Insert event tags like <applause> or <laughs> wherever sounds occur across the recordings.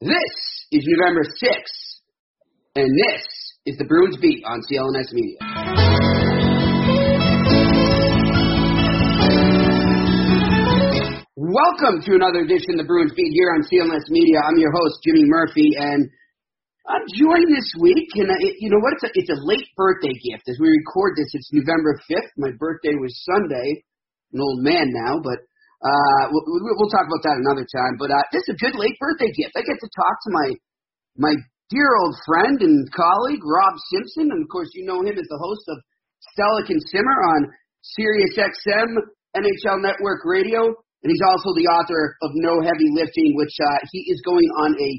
This is November 6th, and this is the Bruins Beat on CLNS Media. Welcome to another edition of the Bruins Beat here on CLNS Media. I'm your host, Jimmy Murphy, and I'm joined this week, and uh, it, you know what? It's a, it's a late birthday gift. As we record this, it's November 5th. My birthday was Sunday. I'm an old man now, but uh, we'll, we'll talk about that another time. But uh, this is a good late birthday gift. I get to talk to my my dear old friend and colleague Rob Simpson, and of course you know him as the host of Stellick and Simmer on Sirius XM NHL Network Radio, and he's also the author of No Heavy Lifting, which uh, he is going on a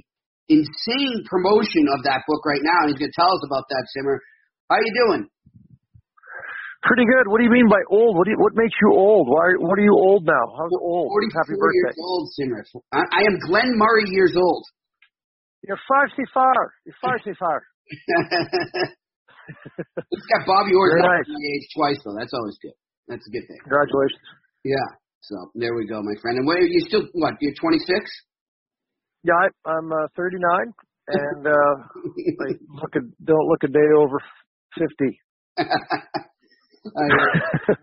insane promotion of that book right now, he's going to tell us about that. Simmer, how you doing? Pretty good. What do you mean by old? What do you, what makes you old? Why? What are you old now? How's old? Happy birthday. years old, Simmer. I, I am Glen Murray years old. You're far too far. You're far too far. It's got Bobby Orr nice. age twice though. That's always good. That's a good thing. Congratulations. Yeah. So there we go, my friend. And what are you still? What? You're 26? Yeah, I, I'm uh, 39, and uh, <laughs> I look a, don't look a day over 50. <laughs> I-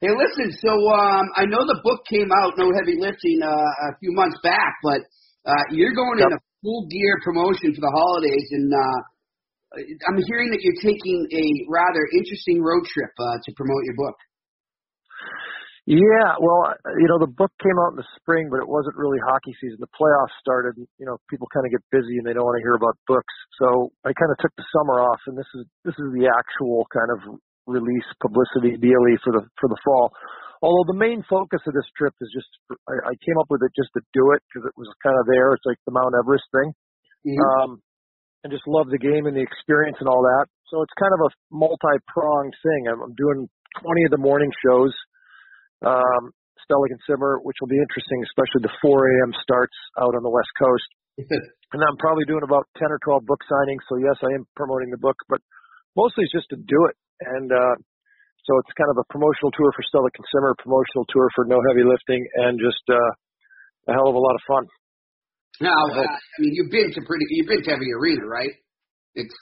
hey, listen. So um, I know the book came out, No Heavy Lifting, uh, a few months back, but uh, you're going in Yep. a full gear promotion for the holidays, and uh, I'm hearing that you're taking a rather interesting road trip uh, to promote your book. Yeah, well, you know, the book came out in the spring, but it wasn't really hockey season. The playoffs started. and, You know, people kind of get busy and they don't want to hear about books. So I kind of took the summer off, and this is this is the actual kind of release publicity daily for the for the fall. Although the main focus of this trip is just, I, I came up with it just to do it because it was kind of there. It's like the Mount Everest thing. Um, and just love the game and the experience and all that. So it's kind of a multi-pronged thing. I'm, I'm doing 20 of the morning shows, um, Stellick and Simmer, which will be interesting, especially the 4 a.m. starts out on the West Coast. <laughs> And I'm probably doing about 10 or 12 book signings. So yes, I am promoting the book, but mostly it's just to do it. And, uh, so it's kind of a promotional tour for Stellick and Simmer, promotional tour for no heavy lifting and just, uh, a hell of a lot of fun. Now, uh, I mean, you've been to pretty, you've been to every arena, right? It's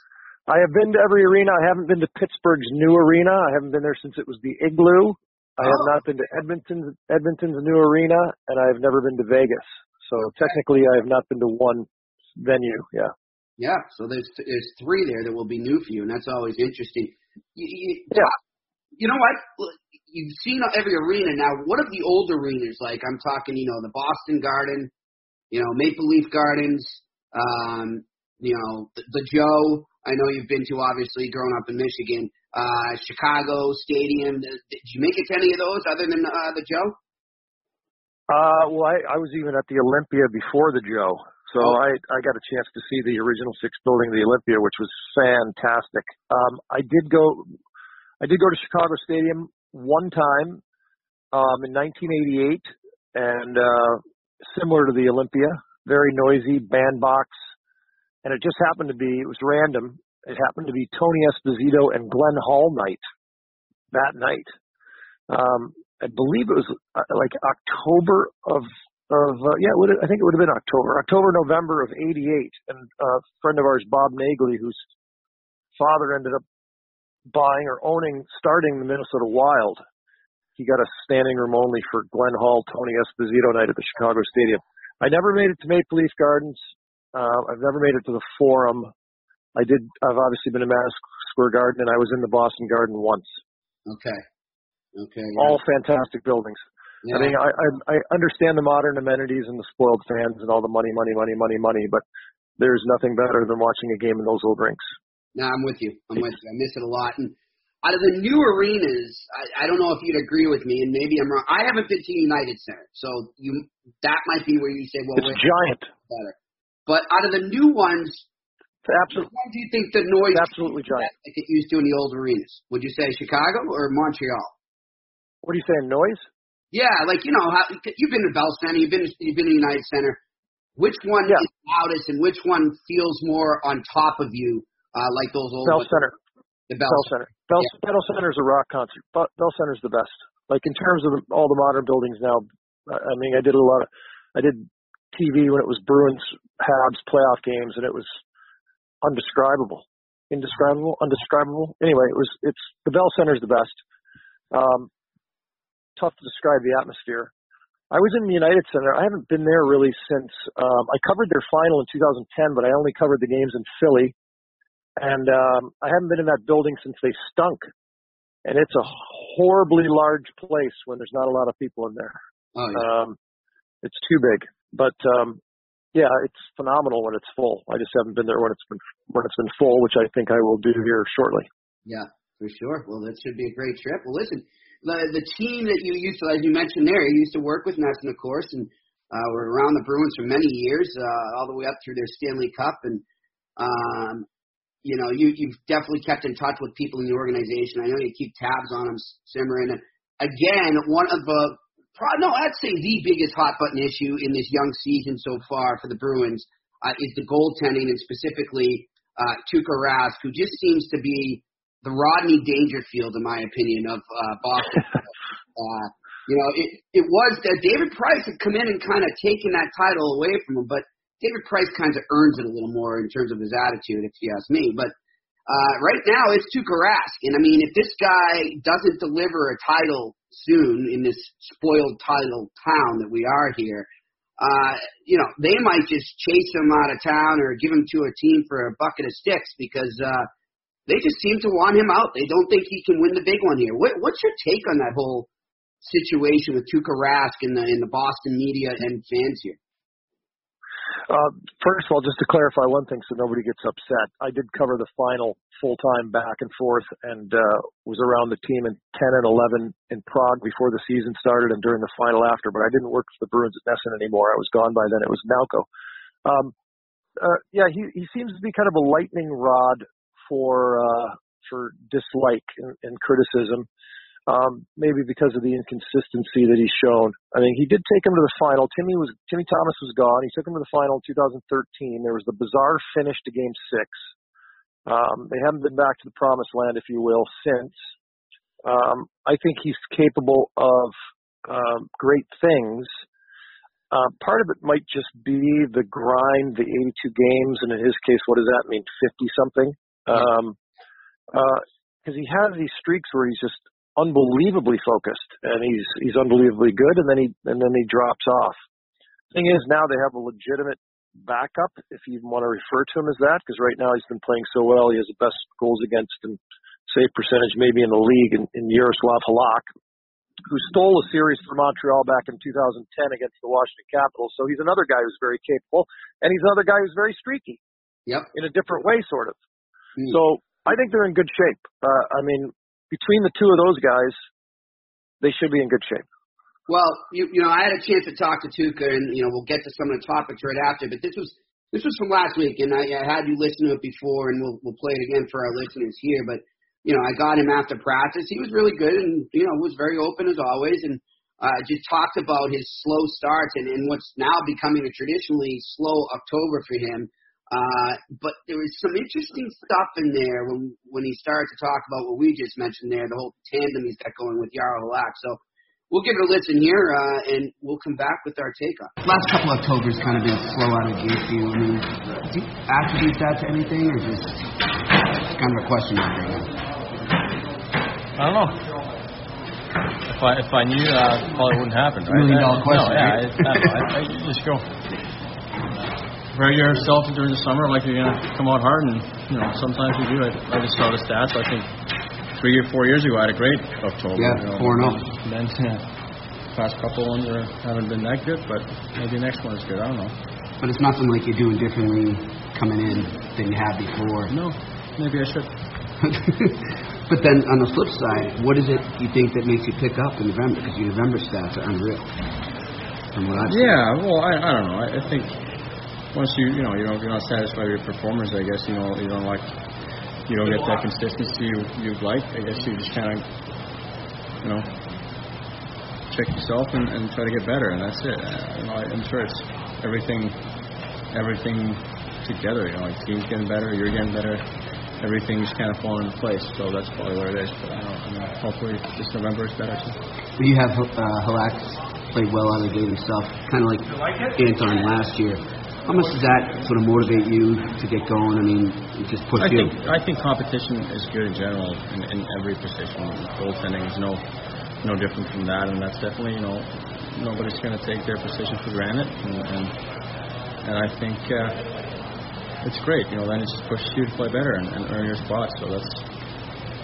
I have been to every arena. I haven't been to Pittsburgh's new arena. I haven't been there since it was the Igloo. I have Oh. not been to Edmonton's Edmonton's new arena, and I have never been to Vegas. So technically, I have not been to one venue. Yeah. yeah. So there's there's three there that will be new for you, and that's always interesting. You, you, Yeah. you know what? You've seen every arena now. What of the old arenas? Like I'm talking, you know, the Boston Garden, you know, Maple Leaf Gardens, um, you know, the, the Joe. I know you've been to obviously growing up in Michigan. Uh, Chicago Stadium. Did you make it to any of those other than uh, the Joe? Uh, well, I, I was even at the Olympia before the Joe, so Oh. I I got a chance to see the original six building, of the Olympia, which was fantastic. Um, I did go, I did go to Chicago Stadium one time, um, in 1988, and uh, similar to the Olympia, very noisy bandbox, and it just happened to be it was random. It happened to be Tony Esposito and Glenn Hall night that night. Um, I believe it was uh, like October of of uh, yeah, it would I think it would have been October, October November of '88, and uh, a friend of ours, Bob Naegele, whose father ended up buying or owning, starting the Minnesota Wild. He got a standing room only for Glenn Hall, Tony Esposito night at the Chicago Stadium. I never made it to Maple Leaf Gardens. Uh, I've never made it to the Forum. I did. I've obviously been to Madison Square Garden, and I was in the Boston Garden once. Okay. Okay. All fantastic buildings. Yeah. I mean, I, I I understand the modern amenities and the spoiled fans and all the money, money, money, money, money, but there's nothing better than watching a game in those old rinks. No, I'm with you. I'm with you. I miss it a lot. And out of the new arenas, I, I don't know if you'd agree with me, and maybe I'm wrong. I haven't been to United Center, so you that might be where you say, well, It's wait, giant. better. But out of the new ones, absolutely. Do you think the noise absolutely giant like it used to in the old arenas? Would you say Chicago or Montreal? What are you saying? Noise? Yeah, like you know, how, you've been to Bell Center, you've been you've been to United Center. Which one yeah. is loudest, and which one feels more on top of you, uh, like those old Bell Center? The Bell, Bell Center. Bell, yeah. Bell Center is a rock concert. Bell Center's the best. Like in terms of all the modern buildings now. I mean, I did a lot of, I did TV when it was Bruins Habs playoff games, and it was undescribable, indescribable, undescribable. Anyway, it was it's the Bell Center is the best. Um, tough to describe the atmosphere. I was in the United Center. I haven't been there really since um, I covered their final in 2010, but I only covered the games in Philly, and um, I haven't been in that building since they stunk. And it's a horribly large place when there's not a lot of people in there. Oh, yeah. Um, it's too big, but um, yeah, it's phenomenal when it's full. I just haven't been there when it's been when it's been full, which I think I will do here shortly. Yeah, for sure. Well, that should be a great trip. Well, listen, the the team that you used to, as you mentioned there, you used to work with NESN, of course, and uh, were around the Bruins for many years, uh, all the way up through their Stanley Cup, and um, you know, you you've definitely kept in touch with people in the organization. I know you keep tabs on them, Simmer, and again, one of the no, I'd say the biggest hot button issue in this young season so far for the Bruins uh, is the goaltending, and specifically uh, Tuukka Rask, who just seems to be the Rodney Dangerfield, in my opinion, of uh, Boston. <laughs> uh, you know, it it was that David Price had come in and kind of taken that title away from him, but David Price kind of earns it a little more in terms of his attitude, if you ask me. But uh, right now, it's Tuukka Rask, and I mean, if this guy doesn't deliver a title soon in this spoiled title town that we are here, uh, you know, they might just chase him out of town or give him to a team for a bucket of sticks because uh, they just seem to want him out. They don't think he can win the big one here. What, what's your take on that whole situation with Tuukka Rask in the in the Boston media and fans here? Uh, first of all, just to clarify one thing so nobody gets upset, I did cover the final full time back and forth and uh, was around the team in 10 and 11 in Prague before the season started and during the final after, but I didn't work for the Bruins at NESN anymore. I was gone by then. It was Nalco. Um, uh, yeah, he, he seems to be kind of a lightning rod for uh, for dislike and, and criticism. Um, maybe because of the inconsistency that he's shown. I mean, he did take him to the final. Timmy was Timmy Thomas was gone. He took him to the final in 2013. There was the bizarre finish to Game Six. Um, they haven't been back to the promised land, if you will, since. Um, I think he's capable of um, great things. Uh, part of it might just be the grind, the 82 games, and in his case, what does that mean? 50 something. Um, because uh, he has these streaks where he's just unbelievably focused and he's he's unbelievably good, and then he and then he drops off. Thing is, now they have a legitimate backup, if you even want to refer to him as that, because right now he's been playing so well. He has the best goals against and save percentage maybe in the league in, in Jaroslav Halak, who stole a series for Montreal back in 2010 against the Washington Capitals. So he's another guy who's very capable, and he's another guy who's very streaky. Yep. In a different way, sort of. Mm. So I think they're in good shape. Uh, I mean, between the two of those guys, they should be in good shape. Well, you you know, I had a chance to talk to Tuukka, and you know, we'll get to some of the topics right after. But this was this was from last week, and I, I had you listen to it before, and we'll we'll play it again for our listeners here. But you know, I got him after practice. He was really good, and you know, was very open as always, and uh, just talked about his slow starts and, and what's now becoming a traditionally slow October for him. Uh, but there was some interesting stuff in there when when he started to talk about what we just mentioned there, the whole tandem he's got going with Jaro Halak. So we'll give it a listen here, uh, and we'll come back with our take on. Last couple of October's kind of been slow out of the gate for you. I mean, do you attribute that to anything, or just kind of a question mark right now? I don't know. If I if I knew, uh, probably wouldn't happen. Right? Million dollar question, No, yeah, right? I, I, know. I, I just go. Ready yourself during the summer, like you're gonna come out hard, and you know sometimes you do. I, I just saw the stats. I think three or four years ago, I had a great October. Yeah, you know, four and oh. Then yeah, past couple ones are, haven't been that good, but maybe the next one is good. I don't know. But it's nothing like you're doing differently coming in than you have before. No, maybe I should. <laughs> but then on the flip side, what is it you think that makes you pick up in November? Because your November stats are unreal. From what I've seen. Yeah, well, I, I don't know. I, I think once you you know you don't you're not satisfied with your performance, I guess you know you don't like you don't get that consistency you you'd like. I guess you just kind of you know check yourself and, and try to get better, and that's it. You know, I, I'm sure it's everything everything together. You know, like team's getting better, you're getting better, everything's kind of falling into place. So that's probably what it is. But I don't, I mean, hopefully this November is better too. Well, you have uh, Halak played well out of the gate himself, kind of like Anton last year. How much does that sort of motivate you to get going? I mean, just push I you. think I think competition is good in general in, in every position. Goaltending is no no different from that, and that's definitely you know nobody's going to take their position for granted, and and, and I think uh, it's great. You know, then it just pushes you to play better and, and earn your spot. So that's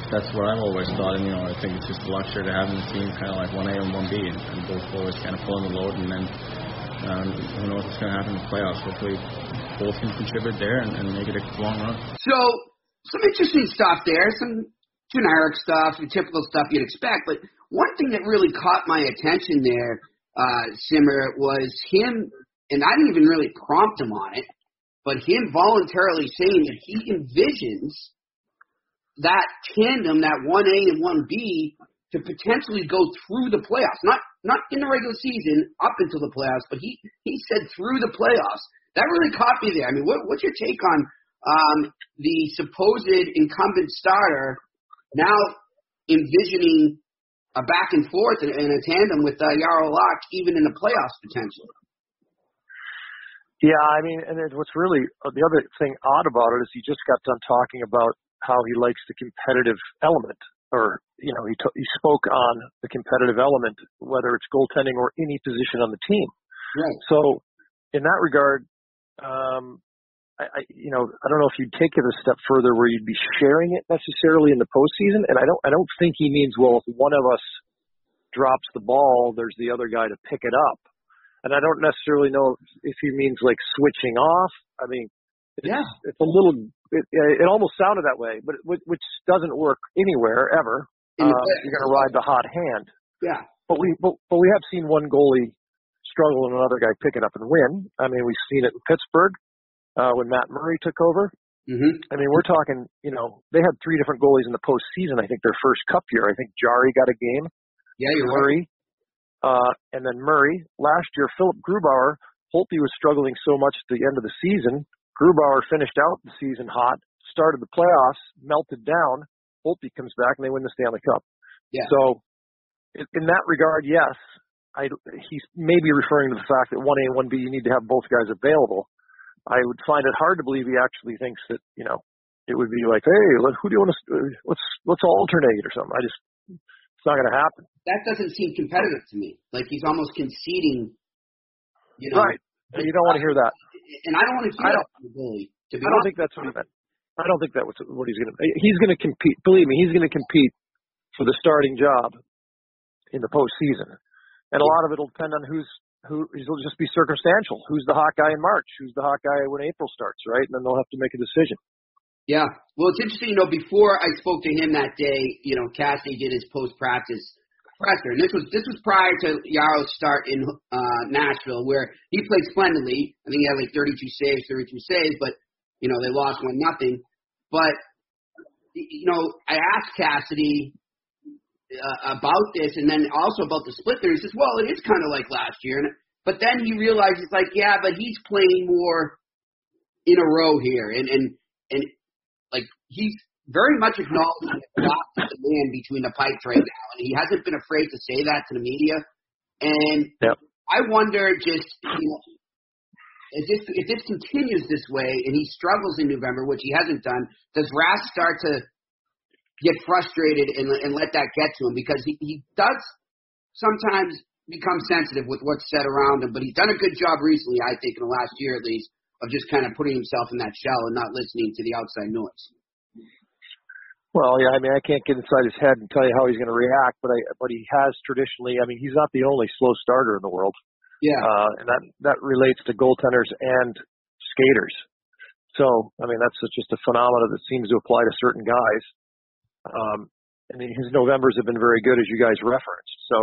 that's what I've always thought, and you know I think it's just a luxury to have in the team, kind of like one A and one B, and, and both always kind of pulling the load, and then. Um, who knows what's going to happen in the playoffs? Hopefully, both can contribute there and, and make it a long run. So some interesting stuff there, some generic stuff, the typical stuff you'd expect. But one thing that really caught my attention there, uh, Simmer, was him, and I didn't even really prompt him on it, but him voluntarily saying that he envisions that tandem, that one A and one B, to potentially go through the playoffs. Not not in the regular season, up until the playoffs, but he he said through the playoffs. That really caught me there. I mean, what, what's your take on um, the supposed incumbent starter now envisioning a back and forth and, and a tandem with uh, Jaro Halak even in the playoffs potentially? Yeah, I mean, and what's really uh, the other thing odd about it is he just got done talking about how he likes the competitive element, or you know, he t- he spoke on the competitive element, whether it's goaltending or any position on the team. Right. So, in that regard, um, I, I, you know, I don't know if you'd take it a step further where you'd be sharing it necessarily in the postseason, and I don't, I don't think he means well if one of us drops the ball, there's the other guy to pick it up, and I don't necessarily know if he means like switching off. I mean, it's, Yeah. it's a little, it, it almost sounded that way, but which which doesn't work anywhere ever. Uh, you're going to ride the hot hand, Yeah. but we, but, but we have seen one goalie struggle and another guy pick it up and win. I mean, we've seen it in Pittsburgh uh, when Matt Murray took over. Mm-hmm. I mean, we're talking, you know, they had three different goalies in the postseason. I think their first cup year. I think Jari got a game, Yeah, you're right. Uh, and then Murray. Last year, Philipp Grubauer, Holtby was struggling so much at the end of the season. Grubauer finished out the season hot, started the playoffs, melted down. Holtby comes back and they win the Stanley Cup. Yeah. So, in, that regard, yes, I, he's maybe referring to the fact that one A and one B, you need to have both guys available. I would find it hard to believe he actually thinks that you know it would be like, hey, who do you want to let's let's alternate or something. I just it's not going to happen. That doesn't seem competitive to me. Like he's almost conceding. You know, Right. You don't want to hear that. And I don't want to hear I that goalie. To be I don't honest. think that's what he meant. I don't think that was what he's going to. He's going to compete. Believe me, he's going to compete for the starting job in the postseason, and a lot of it'll depend on who's who. It'll just be circumstantial. Who's the hot guy in March? Who's the hot guy when April starts? Right, and then they'll have to make a decision. Yeah. Well, it's interesting, you know, before I spoke to him that day, you know, Cassidy did his post practice presser. And this was this was prior to Jaro's start in uh Nashville where he played splendidly. I think he had like thirty two saves, thirty two saves, but you know, they lost one nothing. But you know, I asked Cassidy uh, about this and then also about the split there. He says, Well, it is kinda like last year and but then he realizes like, yeah, but he's playing more in a row here and and and like he's very much acknowledging the of the man between the pipes right now, and he hasn't been afraid to say that to the media. And Yep. I wonder just you know if this if this continues this way and he struggles in November, which he hasn't done, does Rask start to get frustrated and and let that get to him because he he does sometimes become sensitive with what's said around him, but he's done a good job recently, I think, in the last year at least, of just kind of putting himself in that shell and not listening to the outside noise. Well, yeah, I mean, I can't get inside his head and tell you how he's going to react, but I, but he has traditionally. I mean, he's not the only slow starter in the world, Yeah. uh, and that that relates to goaltenders and skaters. So, I mean, that's just a phenomenon that seems to apply to certain guys. Um, and his Novembers have been very good, as you guys referenced. So,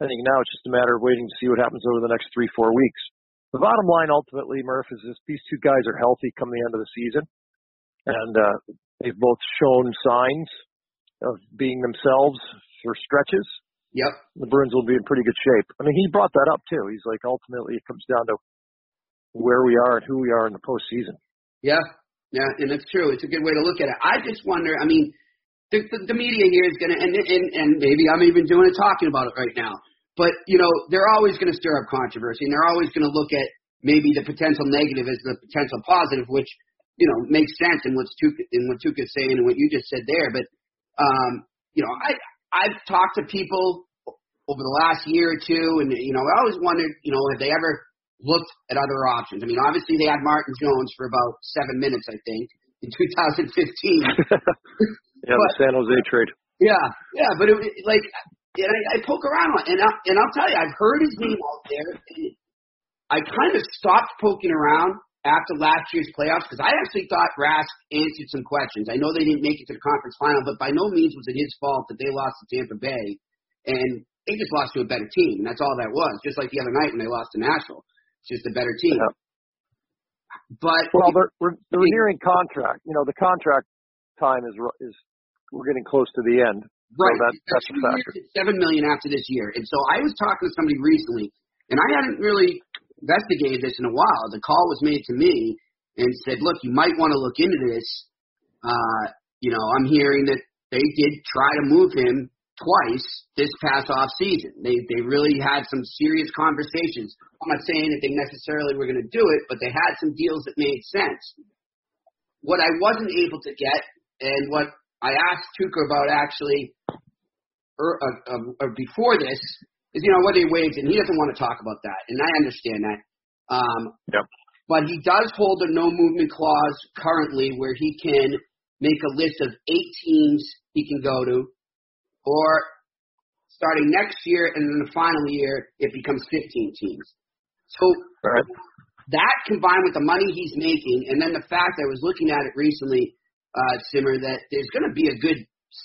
I think now it's just a matter of waiting to see what happens over the next three, four weeks. the bottom line ultimately, Murph, is this, these two guys are healthy come the end of the season, and uh, they've both shown signs of being themselves for stretches. Yep. The Bruins will be in pretty good shape. I mean, he brought that up too. He's like, ultimately, it comes down to where we are and who we are in the postseason. Yeah, yeah, and it's true. It's a good way to look at it. I just wonder. I mean, the, the, the media here is going to, and, and and maybe I'm even doing it talking about it right now. But you know, they're always going to stir up controversy, and they're always going to look at maybe the potential negative as the potential positive, which you know makes sense in what's Tuukka, in what Tuukka's saying and what you just said there. But um, you know, I I've talked to people over the last year or two, and you know, I always wondered, you know, have they ever looked at other options? I mean, obviously they had Martin Jones for about seven minutes, I think, in <laughs> 2015. <laughs> yeah, but, the San Jose trade. Yeah, yeah, but it, like and I, I poke around and I, and I'll tell you, I've heard his name out there. And I kind of stopped poking around after last year's playoffs because I actually thought Rask answered some questions. I know they didn't make it to the conference final, but by no means was it his fault that they lost to Tampa Bay, and they just lost to a better team, and that's all that was. Just like the other night when they lost to Nashville, it's just a better team. Yeah. But well, they're we're, they're nearing contract. You know, the contract time is is we're getting close to the end. Right. So that, that's a factor. Seven million after this year, and so I was talking to somebody recently, and I hadn't really investigated this in a while. The call was made to me and said, "Look, you might want to look into this." Uh, you know, I'm hearing that they did try to move him twice this past off season. They they really had some serious conversations. I'm not saying that they necessarily were going to do it, but they had some deals that made sense. What I wasn't able to get, and what I asked Tuukka about actually or, uh, or before this is, you know, whether he waives, and he doesn't want to talk about that, and I understand that. Um, yep. But he does hold a no movement clause currently where he can make a list of eight teams he can go to, or starting next year and then the final year, it becomes 15 teams. So right. that combined with the money he's making, and then the fact I was looking at it recently, uh, Simmer, that there's going to be a good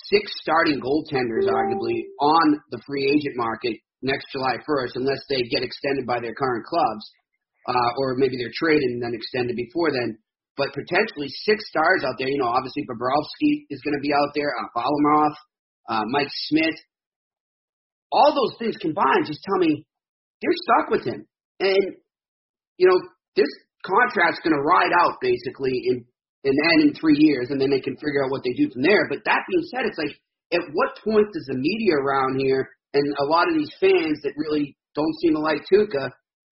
six starting goaltenders, arguably, on the free agent market next July 1st, unless they get extended by their current clubs, uh, or maybe they're traded and then extended before then. But potentially six stars out there. You know, obviously Bobrovsky is going to be out there, uh, Varlamov, uh, Mike Smith. All those things combined just tell me they're stuck with him. And, you know, this contract's going to ride out basically in and then in three years, and then they can figure out what they do from there. But that being said, it's like, at what point does the media around here and a lot of these fans that really don't seem to like Tuukka,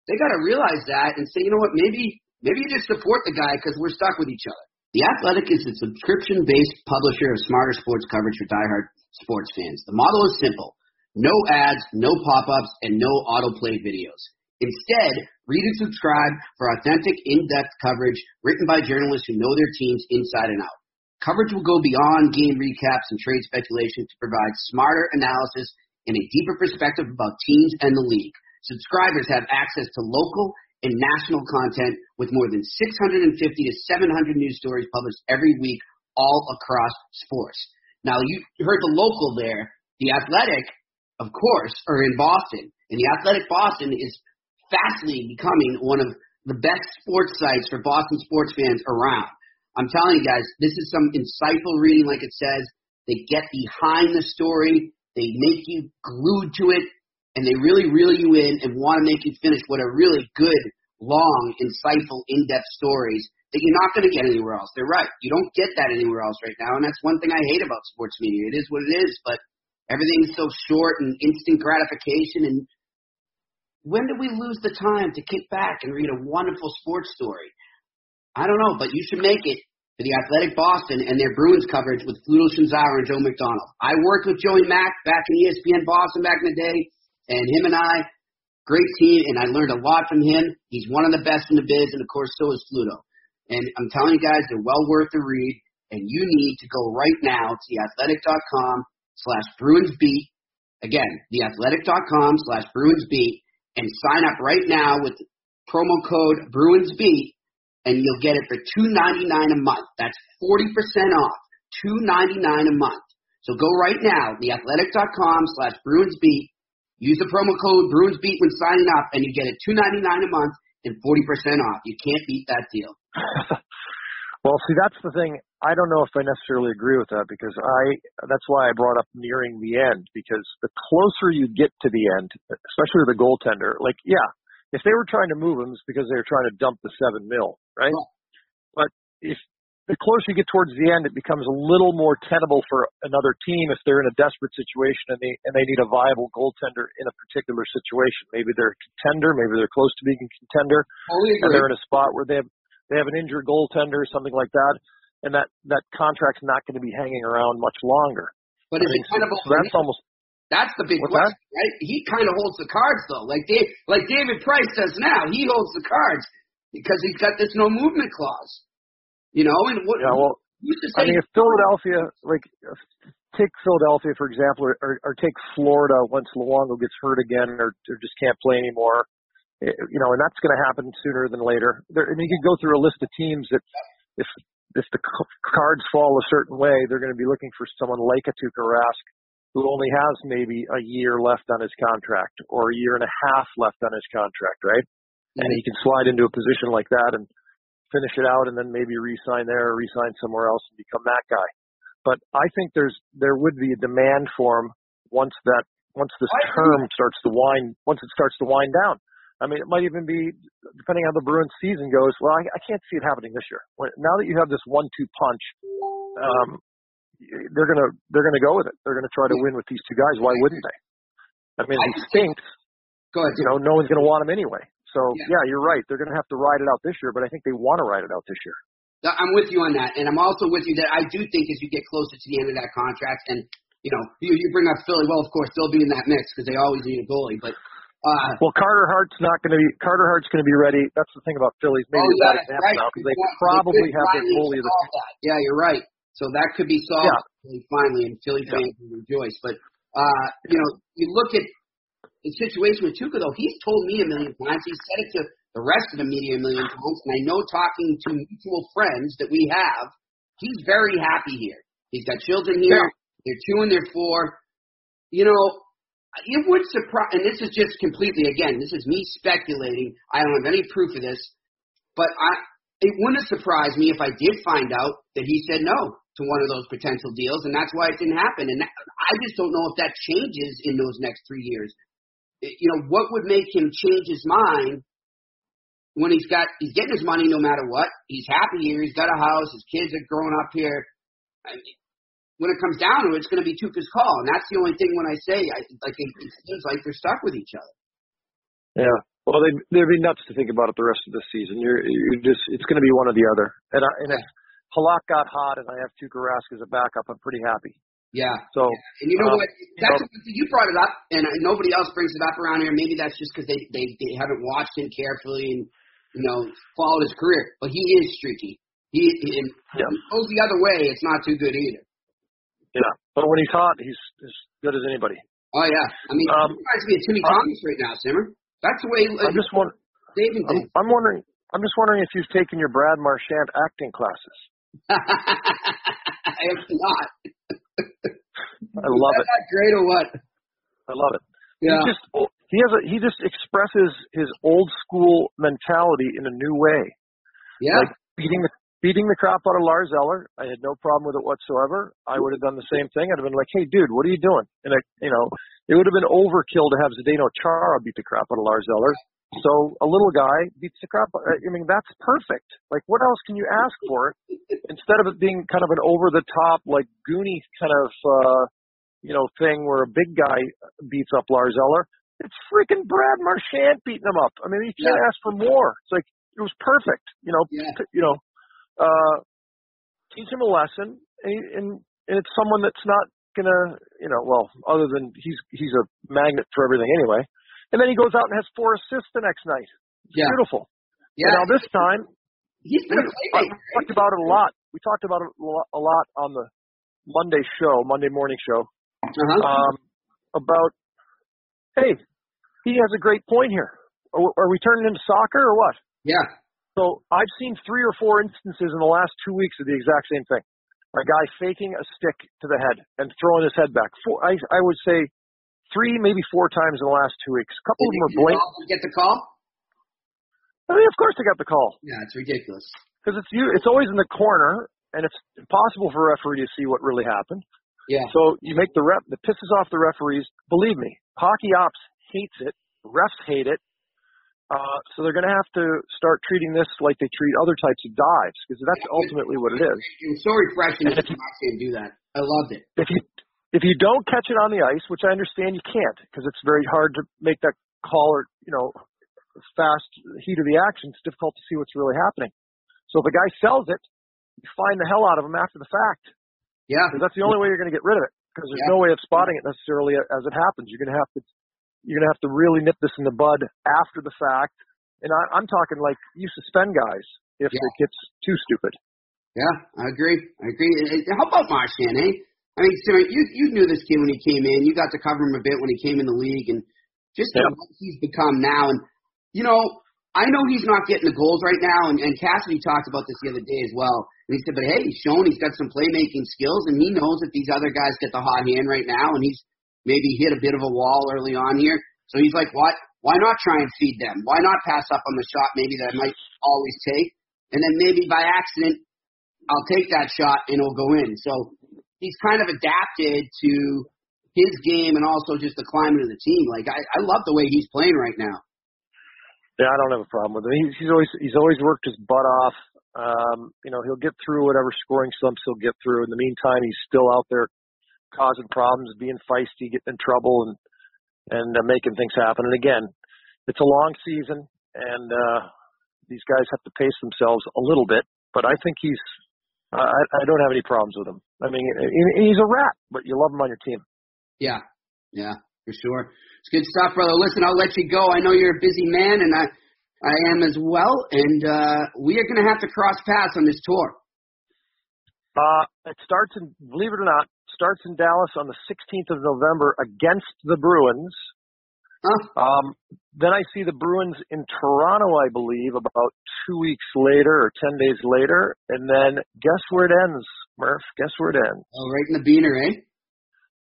they got to realize that and say, you know what, maybe maybe you just support the guy because we're stuck with each other. The Athletic is a subscription-based publisher of smarter sports coverage for diehard sports fans. The model is simple: no ads, no pop-ups, and no autoplay videos. Instead, read and subscribe for authentic, in-depth coverage written by journalists who know their teams inside and out. Coverage will go beyond game recaps and trade speculation to provide smarter analysis and a deeper perspective about teams and the league. Subscribers have access to local and national content with more than 650 to 700 news stories published every week all across sports. Now, you heard the local there. The Athletic, of course, are in Boston. And the Athletic Boston is fastly becoming one of the best sports sites for Boston sports fans around. I'm telling you guys, this is some insightful reading, like it says. They get behind the story, they make you glued to it, and they really reel you in and want to make you finish what are really good, long, insightful, in-depth stories that you're not going to get anywhere else. They're right. You don't get that anywhere else right now, and that's one thing I hate about sports media. It is what it is, but everything's so short and instant gratification and when did we lose the time to kick back and read a wonderful sports story? I don't know, but you should make it for the Athletic Boston and their Bruins coverage with Fluto Shinzawa and Joe McDonald. I worked with Joey Mack back in ESPN Boston back in the day, and him and I, great team, and I learned a lot from him. He's one of the best in the biz, and of course, so is Fluto. And I'm telling you guys, they're well worth the read, and you need to go right now to theathletic.com slash Bruins Beat. Again, theathletic.com slash BruinsBeat, and sign up right now with promo code Bruins Beat, and you'll get it for two ninety nine a month. That's forty percent off, two ninety nine a month. So go right now, theathletic.com slash Bruins Beat. Use the promo code Bruins Beat when signing up, and you get it two ninety nine a month, and 40% off. You can't beat that deal. <laughs> well, see, that's the thing. I don't know if I necessarily agree with that because I, that's why I brought up nearing the end because the closer you get to the end, especially the goaltender, like, yeah, if they were trying to move him, it's because they were trying to dump the seven mil, right? But if the closer you get towards the end, it becomes a little more tenable for another team if they're in a desperate situation and they and they need a viable goaltender in a particular situation. Maybe they're a contender, maybe they're close to being a contender, and they're in a spot where they have they have an injured goaltender, or something like that, and that that contract's not going to be hanging around much longer. But is it tenable? So that's almost that's the big question, that? right? He kind of holds the cards though, like Dave, like David Price does now. He holds the cards because he's got this no movement clause. You know, and what? Yeah, well, I mean, if Philadelphia, like, take Philadelphia for example, or, or, or take Florida once Luongo gets hurt again, or, or just can't play anymore. It, you know, and that's going to happen sooner than later. There, and you can go through a list of teams that, if if the cards fall a certain way, they're going to be looking for someone like a Tuukka Rask, who only has maybe a year left on his contract or a year and a half left on his contract, right? And he can slide into a position like that and finish it out and then maybe resign there or resign somewhere else and become that guy. But I think there's there would be a demand for him once that once this term starts to wind once it starts to wind down. I mean, it might even be depending on how the Bruins season goes. Well, I, I can't see it happening this year. Now that you have this one-two punch, um, they're gonna they're gonna go with it. They're gonna try to win with these two guys. Why wouldn't they? I mean, he stinks. Go ahead. You know, no one's gonna want him anyway. So yeah. yeah, you're right. They're going to have to ride it out this year, but I think they want to ride it out this year. I'm with you on that, and I'm also with you that I do think as you get closer to the end of that contract, and you know, you, you bring up Philly. Well, of course, they'll be in that mix because they always need a goalie. But uh, well, Carter Hart's not going to be. Carter Hart's going to be ready. That's the thing about Philly's maybe oh, yeah, example right. now because they probably have their goalie. Of the Yeah, you're right. So that could be solved yeah. finally, and Philly fans yeah. will rejoice. But uh, you know, you look at the situation with Tuukka though. He's told me a million times. He said it to the rest of the media a million times, and I know talking to mutual friends that we have, he's very happy here. He's got children here. Yeah. They're two and they're four. You know, it would surprise, and this is just completely, again, this is me speculating. I don't have any proof of this, but I, it wouldn't surprise me if I did find out that he said no to one of those potential deals, and that's why it didn't happen. And I just don't know if that changes in those next three years. You know, what would make him change his mind when he's got he's getting his money no matter what. He's happy here. He's got a house. His kids are growing up here. I mean, when it comes down to it, it's going to be Tuukka's call, and that's the only thing. When I say, I like it, it seems like they're stuck with each other. Yeah. Well, they they'd be nuts to think about it the rest of the season. You're you're just it's going to be one or the other. And I, and if Halak got hot and I have Tuukka Rask as a backup, I'm pretty happy. Yeah. So, yeah. and you know um, what? That's you, know, you brought it up, and nobody else brings it up around here. Maybe that's just because they, they they haven't watched him carefully and you know, followed his career. But he is streaky. He, he yeah. he goes the other way, it's not too good either. Yeah, but when he's hot, he's as good as anybody. Oh yeah, I mean, um, he reminds me of Timmy Thomas right now, Simmer. That's the way. I'm just wondering. I'm, I'm wondering. I'm just wondering if you've taken your Brad Marchand acting classes. <laughs> I have not. I love it. great or what? I love it. Yeah. He just he has a he just expresses his old school mentality in a new way. Yeah. Like beating the beating the crap out of Lars Eller. I had no problem with it whatsoever. I would have done the same thing. I'd have been like, Hey dude, what are you doing? And I you know, it would have been overkill to have Zdeno Chara beat the crap out of Lars Eller. So a little guy beats the crap. I mean, that's perfect. Like, what else can you ask for? Instead of it being kind of an over the top, like Goonie kind of, uh, you know, thing where a big guy beats up Lars Eller, it's freaking Brad Marchand beating him up. I mean, you can't yeah. ask for more. It's like it was perfect. You know, yeah. you know, uh, teach him a lesson, and, and and it's someone that's not gonna, you know, well, other than he's he's a magnet for everything anyway. And then he goes out and has four assists the next night. It's yeah. beautiful. Yeah. And now this time, he's been we, we talked about it a lot. We talked about it a lot on the Monday show, Monday morning show, uh-huh. um, about hey, he has a great point here. Are, are we turning into soccer or what? Yeah. So I've seen three or four instances in the last two weeks of the exact same thing. A guy faking a stick to the head and throwing his head back. Four, I, I would say three, maybe four times in the last two weeks. A couple Did of them are blatant. Get the call? I mean, of course they got the call. Yeah, it's ridiculous. Because it's you. It's always in the corner, and it's impossible for a referee to see what really happened. Yeah. So you make the rep that pisses off the referees. Believe me, hockey ops hates it. Refs hate it. Uh, so they're going to have to start treating this like they treat other types of dives, because that's Yeah, ultimately what it is. It's so refreshing to watch him do that. I loved it. If you if you don't catch it on the ice, which I understand you can't, because it's very hard to make that call or you know fast heat of the action. It's difficult to see what's really happening. So if a guy sells it, you find the hell out of him after the fact. Yeah. Because that's the only way you're going to get rid of it. Because there's Yeah. no way of spotting it necessarily as it happens. You're going to have to you're going to have to really nip this in the bud after the fact. And I, I'm talking like you suspend guys if Yeah. it gets too stupid. Yeah, I agree. I agree. How about Marchand, eh? I mean, Simmer, you you knew this kid when he came in. You got to cover him a bit when he came in the league, and just Yeah. what he's become now. And you know, I know he's not getting the goals right now, and, and Cassidy talked about this the other day as well. And he said, but hey, he's shown he's got some playmaking skills, and he knows that these other guys get the hot hand right now, and he's maybe hit a bit of a wall early on here. So he's like, what? Why not try and feed them? Why not pass up on the shot maybe that I might always take? And then maybe by accident, I'll take that shot and it'll go in. So he's kind of adapted to his game and also just the climate of the team. Like I, I love the way he's playing right now. Yeah, I don't have a problem with it. He's, he's always he's always worked his butt off. Um, you know, he'll get through whatever scoring slumps he'll get through. In the meantime, he's still out there causing problems, being feisty, getting in trouble, and and uh, making things happen. And again, it's a long season, and uh, these guys have to pace themselves a little bit. But I think he's I, I don't have any problems with him. I mean, he's a rat, but you love him on your team. Yeah, yeah, for sure. It's good stuff, brother. Listen, I'll let you go. I know you're a busy man, and I I am as well. And uh, we are going to have to cross paths on this tour. Uh, it starts in, believe it or not, starts in Dallas on the 16th of November against the Bruins. Huh? Um, then I see the Bruins in Toronto, I believe, about two weeks later or 10 days later. And then guess where it ends, Murph? Guess where it ends? Oh, right in the beaner, eh?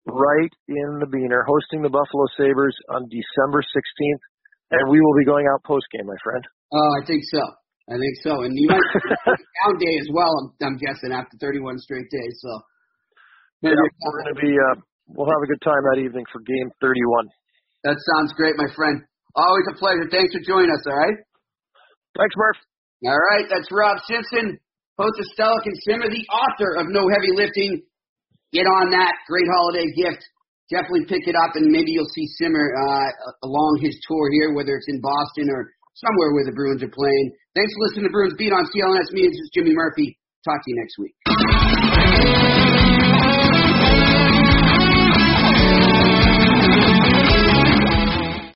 Right in the Beaner, hosting the Buffalo Sabres on December 16th. And we will be going out post game, my friend. Oh, I think so. I think so. And you might <laughs> down day as well. I'm, I'm guessing after 31 straight days. So Yeah, we're going to be, uh, we'll have a good time that evening for game 31. that sounds great, my friend. Always a pleasure. Thanks for joining us. All right. Thanks, Murph. All right. That's Rob Simpson, host of Stellick and Simmer, the author of No Heavy Lifting. Get on that. Great holiday gift. Definitely pick it up, and maybe you'll see Simmer uh, along his tour here, whether it's in Boston or somewhere where the Bruins are playing. Thanks for listening to Bruins Beat on CLNS Media. This is Jimmy Murphy. Talk to you next week.